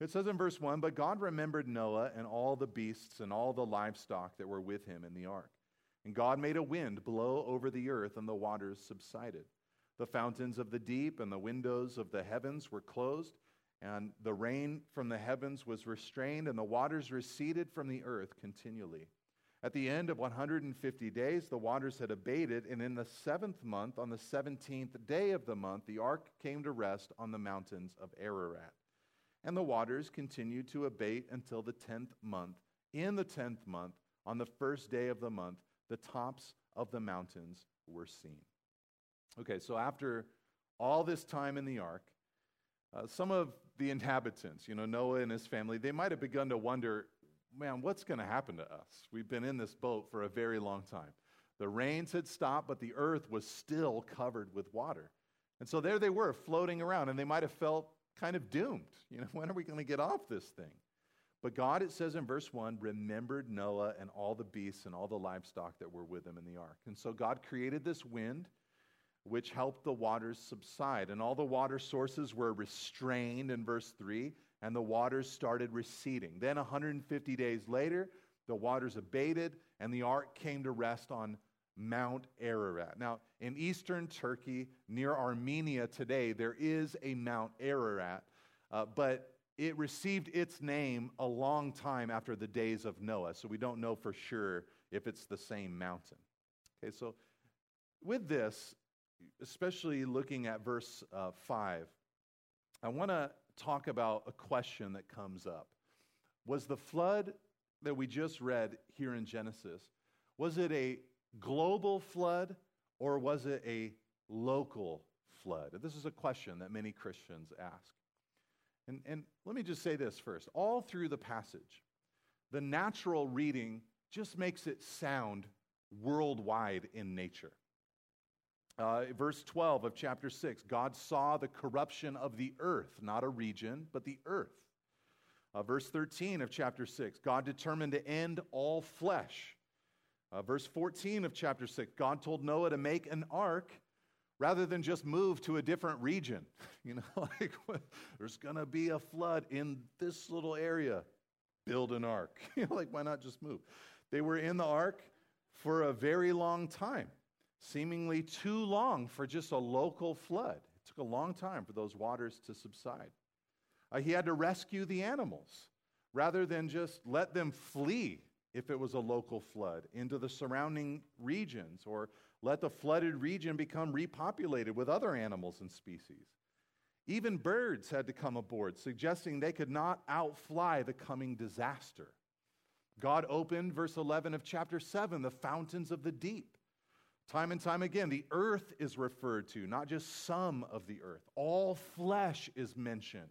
It says in verse 1 But God remembered Noah and all the beasts and all the livestock that were with him in the ark. And God made a wind blow over the earth, and the waters subsided. The fountains of the deep and the windows of the heavens were closed, and the rain from the heavens was restrained, and the waters receded from the earth continually. At the end of 150 days, the waters had abated, and in the seventh month, on the 17th day of the month, the ark came to rest on the mountains of Ararat. And the waters continued to abate until the 10th month. In the 10th month, on the first day of the month, the tops of the mountains were seen. Okay, so after all this time in the ark, uh, some of the inhabitants, you know, Noah and his family, they might have begun to wonder, man, what's going to happen to us? We've been in this boat for a very long time. The rains had stopped, but the earth was still covered with water. And so there they were floating around, and they might have felt kind of doomed. (laughs) You know, when are we going to get off this thing? But God, it says in verse 1, remembered Noah and all the beasts and all the livestock that were with him in the ark. And so God created this wind which helped the waters subside. And all the water sources were restrained in verse 3, and the waters started receding. Then, 150 days later, the waters abated, and the ark came to rest on Mount Ararat. Now, in eastern Turkey, near Armenia today, there is a Mount Ararat, uh, but it received its name a long time after the days of Noah, so we don't know for sure if it's the same mountain. Okay, so with this, especially looking at verse uh, 5, I want to talk about a question that comes up. Was the flood that we just read here in Genesis, was it a global flood or was it a local flood? This is a question that many Christians ask. And, and let me just say this first. All through the passage, the natural reading just makes it sound worldwide in nature. Uh, verse 12 of chapter 6 God saw the corruption of the earth, not a region, but the earth. Uh, verse 13 of chapter 6 God determined to end all flesh. Uh, verse 14 of chapter 6 God told Noah to make an ark rather than just move to a different region. (laughs) You know, (laughs) like there's going to be a flood in this little area, build an ark. (laughs) you know, like why not just move? They were in the ark for a very long time seemingly too long for just a local flood. It took a long time for those waters to subside. Uh, he had to rescue the animals rather than just let them flee if it was a local flood into the surrounding regions or let the flooded region become repopulated with other animals and species. Even birds had to come aboard, suggesting they could not outfly the coming disaster. God opened, verse 11 of chapter 7, the fountains of the deep. Time and time again, the earth is referred to, not just some of the earth. All flesh is mentioned.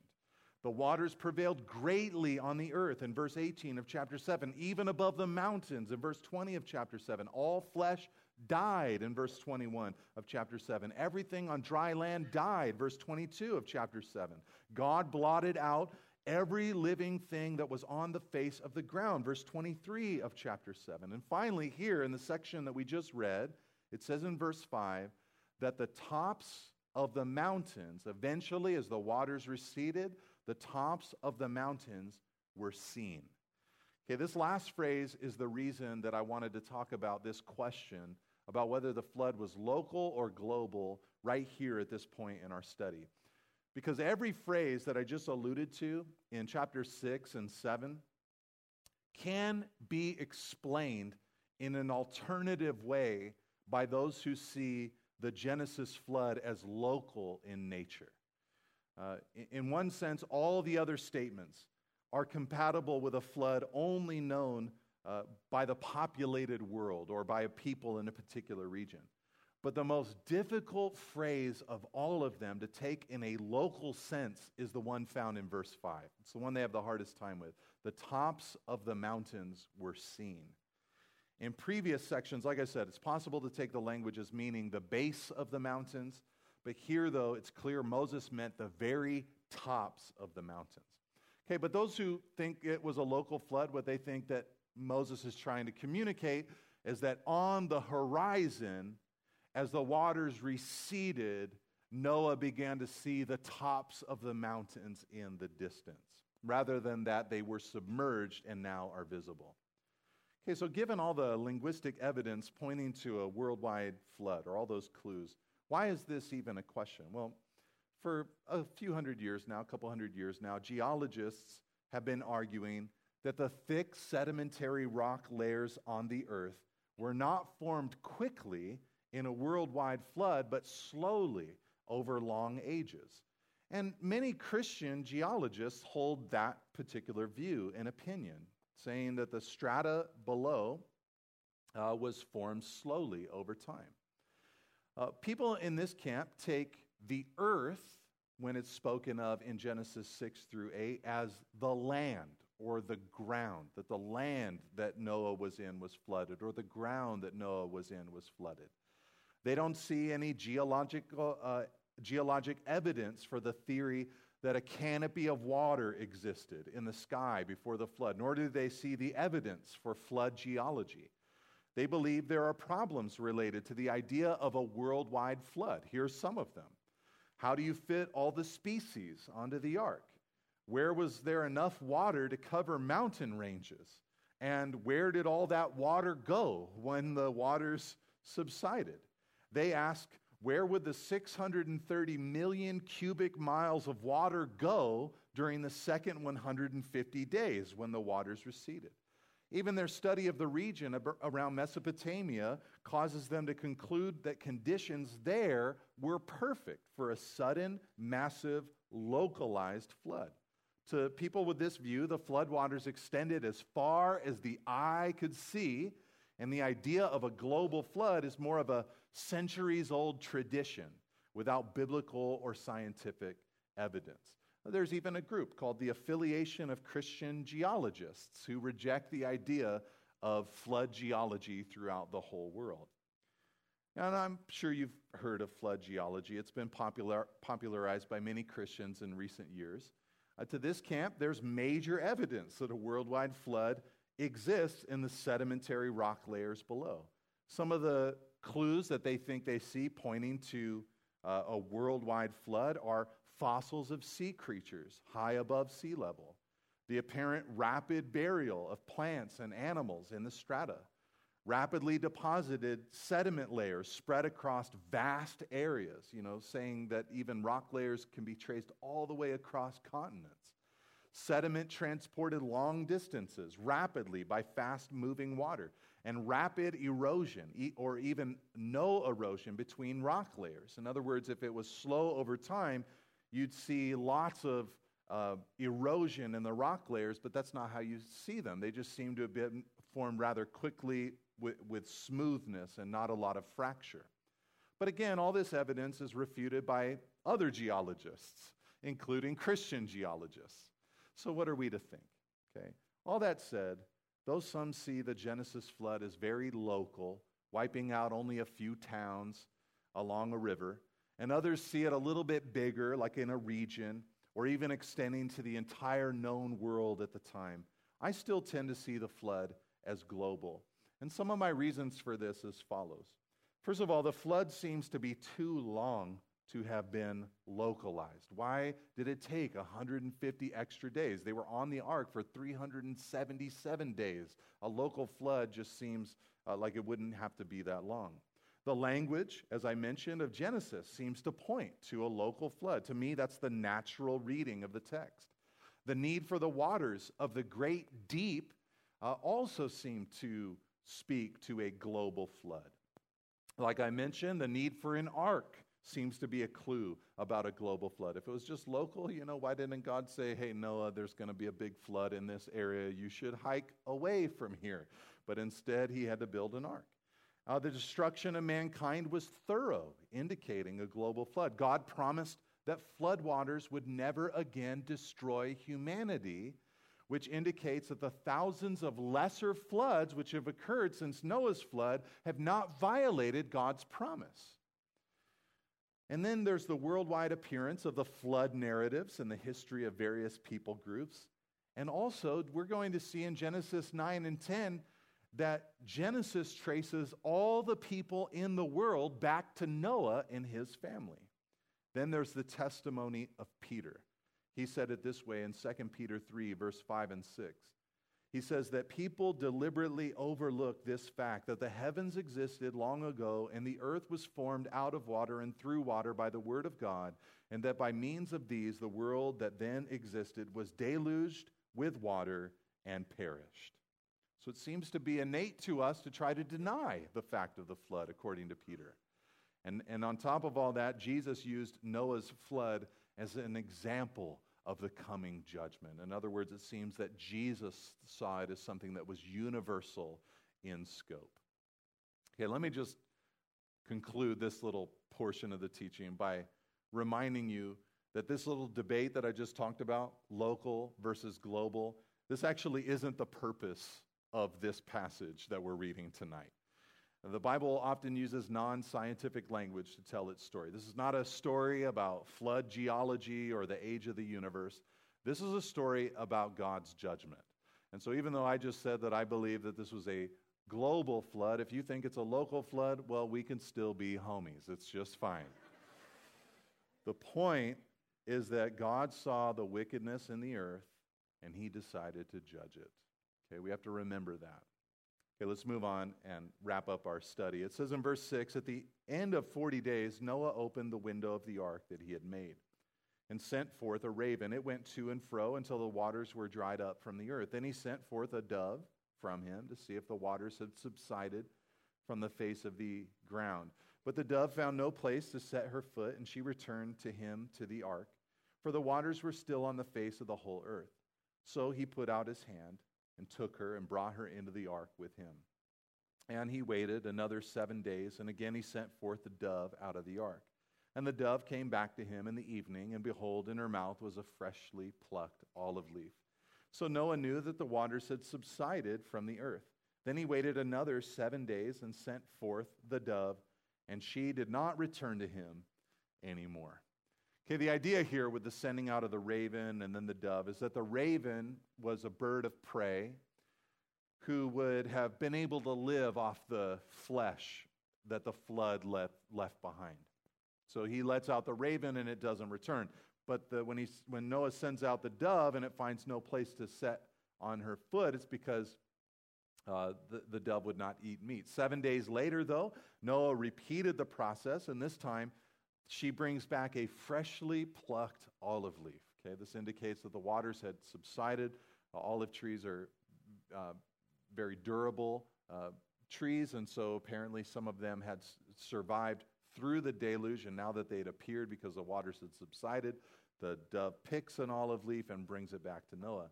The waters prevailed greatly on the earth in verse 18 of chapter 7, even above the mountains in verse 20 of chapter 7. All flesh died in verse 21 of chapter 7. Everything on dry land died, verse 22 of chapter 7. God blotted out every living thing that was on the face of the ground, verse 23 of chapter 7. And finally, here in the section that we just read, it says in verse 5 that the tops of the mountains, eventually, as the waters receded, the tops of the mountains were seen. Okay, this last phrase is the reason that I wanted to talk about this question about whether the flood was local or global right here at this point in our study. Because every phrase that I just alluded to in chapter 6 and 7 can be explained in an alternative way by those who see the Genesis flood as local in nature. Uh, in one sense, all the other statements are compatible with a flood only known uh, by the populated world or by a people in a particular region. But the most difficult phrase of all of them to take in a local sense is the one found in verse 5. It's the one they have the hardest time with. The tops of the mountains were seen. In previous sections, like I said, it's possible to take the language as meaning the base of the mountains, but here, though, it's clear Moses meant the very tops of the mountains. Okay, but those who think it was a local flood, what they think that Moses is trying to communicate is that on the horizon, as the waters receded, Noah began to see the tops of the mountains in the distance. Rather than that, they were submerged and now are visible. Okay, so given all the linguistic evidence pointing to a worldwide flood, or all those clues, why is this even a question? Well, for a few hundred years now, a couple hundred years now, geologists have been arguing that the thick sedimentary rock layers on the earth were not formed quickly in a worldwide flood, but slowly over long ages. And many Christian geologists hold that particular view and opinion saying that the strata below uh, was formed slowly over time. Uh, people in this camp take the earth, when it's spoken of in Genesis 6 through 8, as the land or the ground, that the land that Noah was in was flooded, or the ground that Noah was in was flooded. They don't see any geological, uh, geologic evidence for the theory that a canopy of water existed in the sky before the flood, nor do they see the evidence for flood geology. They believe there are problems related to the idea of a worldwide flood. Here's some of them. How do you fit all the species onto the ark? Where was there enough water to cover mountain ranges? And where did all that water go when the waters subsided? They ask, where would the 630 million cubic miles of water go during the second 150 days when the waters receded? Even their study of the region around Mesopotamia causes them to conclude that conditions there were perfect for a sudden, massive, localized flood. To people with this view, the floodwaters extended as far as the eye could see, and the idea of a global flood is more of a centuries old tradition without biblical or scientific evidence. There's even a group called the Affiliation of Christian Geologists who reject the idea of flood geology throughout the whole world. And I'm sure you've heard of flood geology. It's been popular, popularized by many Christians in recent years. Uh, to this camp, there's major evidence that a worldwide flood exists in the sedimentary rock layers below. Some of the clues that they think they see pointing to uh, a worldwide flood are fossils of sea creatures high above sea level, the apparent rapid burial of plants and animals in the strata, rapidly deposited sediment layers spread across vast areas, you know, saying that even rock layers can be traced all the way across continents. Sediment transported long distances rapidly by fast moving water, and rapid erosion or even no erosion between rock layers. In other words, if it was slow over time, you'd see lots of uh, erosion in the rock layers, but that's not how you see them. They just seem to have been formed rather quickly with, with smoothness and not a lot of fracture. But again, all this evidence is refuted by other geologists, including Christian geologists. So, what are we to think? Okay. All that said, though some see the Genesis flood as very local, wiping out only a few towns along a river, and others see it a little bit bigger, like in a region, or even extending to the entire known world at the time, I still tend to see the flood as global. And some of my reasons for this as follows. First of all, the flood seems to be too long to have been localized. Why did it take 150 extra days? They were on the ark for 377 days. A local flood just seems uh, like it wouldn't have to be that long. The language, as I mentioned, of Genesis seems to point to a local flood. To me, that's the natural reading of the text. The need for the waters of the great deep uh, also seem to speak to a global flood. Like I mentioned, the need for an ark seems to be a clue about a global flood. If it was just local, you know, why didn't God say, hey, Noah, there's going to be a big flood in this area. You should hike away from here. But instead, he had to build an ark. Uh, the destruction of mankind was thorough, indicating a global flood. God promised that floodwaters would never again destroy humanity which indicates that the thousands of lesser floods which have occurred since Noah's flood have not violated God's promise. And then there's the worldwide appearance of the flood narratives in the history of various people groups. And also, we're going to see in Genesis 9 and 10 that Genesis traces all the people in the world back to Noah and his family. Then there's the testimony of Peter. He said it this way in 2 Peter 3, verse 5 and 6. He says that people deliberately overlook this fact that the heavens existed long ago and the earth was formed out of water and through water by the word of God, and that by means of these the world that then existed was deluged with water and perished. So it seems to be innate to us to try to deny the fact of the flood, according to Peter. And, and on top of all that, Jesus used Noah's flood as an example of the coming judgment. In other words, it seems that Jesus saw it as something that was universal in scope. Okay, let me just conclude this little portion of the teaching by reminding you that this little debate that I just talked about, local versus global, this actually isn't the purpose of this passage that we're reading tonight. The Bible often uses non scientific language to tell its story. This is not a story about flood geology or the age of the universe. This is a story about God's judgment. And so, even though I just said that I believe that this was a global flood, if you think it's a local flood, well, we can still be homies. It's just fine. the point is that God saw the wickedness in the earth and he decided to judge it. Okay, we have to remember that. Okay, let's move on and wrap up our study. It says in verse 6 At the end of 40 days, Noah opened the window of the ark that he had made and sent forth a raven. It went to and fro until the waters were dried up from the earth. Then he sent forth a dove from him to see if the waters had subsided from the face of the ground. But the dove found no place to set her foot, and she returned to him to the ark, for the waters were still on the face of the whole earth. So he put out his hand and took her and brought her into the ark with him. And he waited another seven days, and again he sent forth the dove out of the ark. And the dove came back to him in the evening, and behold, in her mouth was a freshly plucked olive leaf. So Noah knew that the waters had subsided from the earth. Then he waited another seven days and sent forth the dove, and she did not return to him anymore. Okay, the idea here with the sending out of the raven and then the dove is that the raven was a bird of prey who would have been able to live off the flesh that the flood left, left behind. So he lets out the raven and it doesn't return. But the, when, he, when Noah sends out the dove and it finds no place to set on her foot, it's because uh, the, the dove would not eat meat. Seven days later, though, Noah repeated the process, and this time she brings back a freshly plucked olive leaf. Okay, this indicates that the waters had subsided. Uh, olive trees are uh, very durable uh, trees, and so apparently some of them had s- survived through the deluge, and now that they had appeared because the waters had subsided, the dove picks an olive leaf and brings it back to Noah.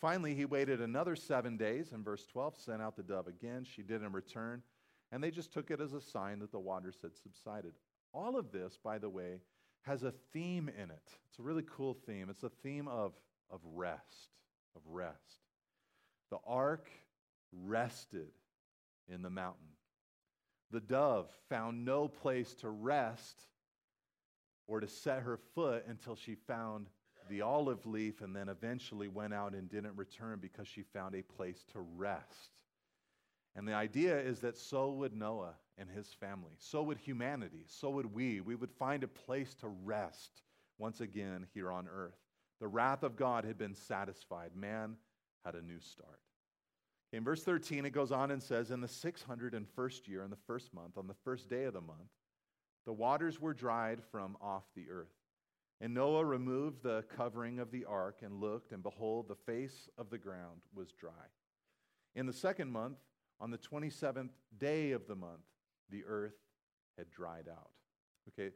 Finally, he waited another seven days, and verse 12 sent out the dove again. She didn't return, and they just took it as a sign that the waters had subsided. All of this, by the way, has a theme in it. It's a really cool theme. It's a theme of, of rest, of rest. The ark rested in the mountain. The dove found no place to rest or to set her foot until she found the olive leaf and then eventually went out and didn't return because she found a place to rest. And the idea is that so would Noah and his family. So would humanity. So would we. We would find a place to rest once again here on earth. The wrath of God had been satisfied. Man had a new start. In verse 13, it goes on and says, In the 601st year, in the first month, on the first day of the month, the waters were dried from off the earth. And Noah removed the covering of the ark and looked, and behold, the face of the ground was dry. In the second month, on the 27th day of the month, the earth had dried out. Okay,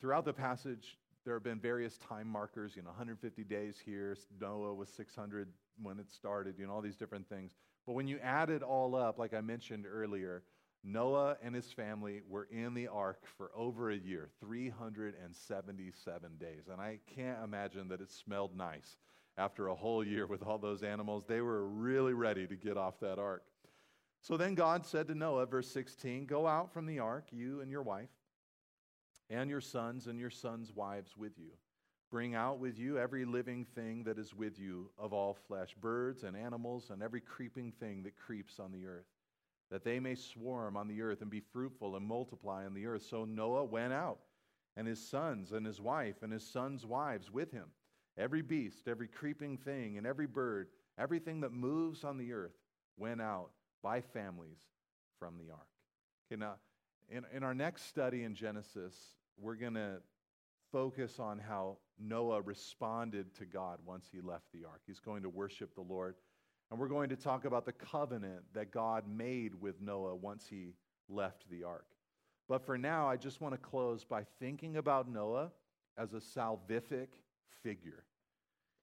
throughout the passage, there have been various time markers, you know, 150 days here, Noah was 600 when it started, you know, all these different things. But when you add it all up, like I mentioned earlier, Noah and his family were in the ark for over a year, 377 days. And I can't imagine that it smelled nice after a whole year with all those animals. They were really ready to get off that ark. So then God said to Noah, verse 16, Go out from the ark, you and your wife, and your sons and your sons' wives with you. Bring out with you every living thing that is with you of all flesh, birds and animals, and every creeping thing that creeps on the earth, that they may swarm on the earth and be fruitful and multiply on the earth. So Noah went out, and his sons and his wife and his sons' wives with him. Every beast, every creeping thing, and every bird, everything that moves on the earth went out by families from the ark. Okay, now, in, in our next study in Genesis, we're going to focus on how Noah responded to God once he left the ark. He's going to worship the Lord. And we're going to talk about the covenant that God made with Noah once he left the ark. But for now, I just want to close by thinking about Noah as a salvific figure.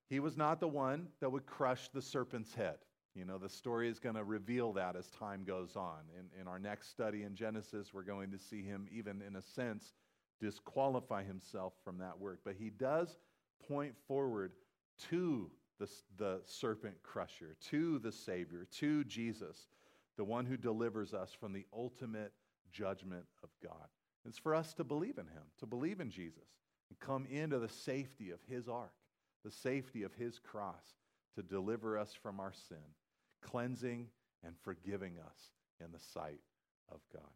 He was not the one that would crush the serpent's head. You know, the story is going to reveal that as time goes on. In, in our next study in Genesis, we're going to see him, even in a sense, disqualify himself from that work. But he does point forward to the, the serpent crusher, to the Savior, to Jesus, the one who delivers us from the ultimate judgment of God. It's for us to believe in him, to believe in Jesus, and come into the safety of his ark, the safety of his cross, to deliver us from our sin, cleansing and forgiving us in the sight of God.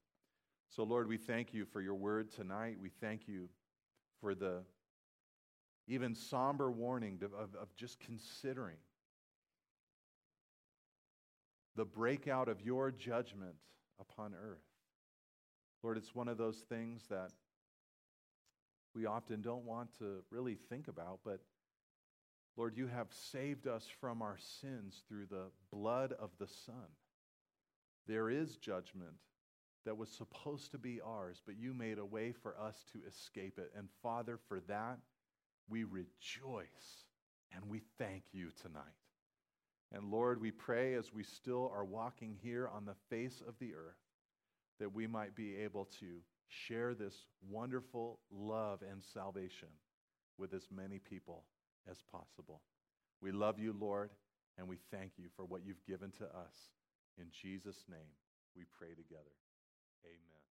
So, Lord, we thank you for your word tonight. We thank you for the even somber warning of, of, just considering the breakout of your judgment upon earth. Lord, it's one of those things that we often don't want to really think about, but Lord, you have saved us from our sins through the blood of the Son. There is judgment that was supposed to be ours, but you made a way for us to escape it. And Father, for that, we rejoice and we thank you tonight. And Lord, we pray as we still are walking here on the face of the earth that we might be able to share this wonderful love and salvation with as many people as possible. We love you, Lord, and we thank you for what you've given to us. In Jesus' name, we pray together. Amen.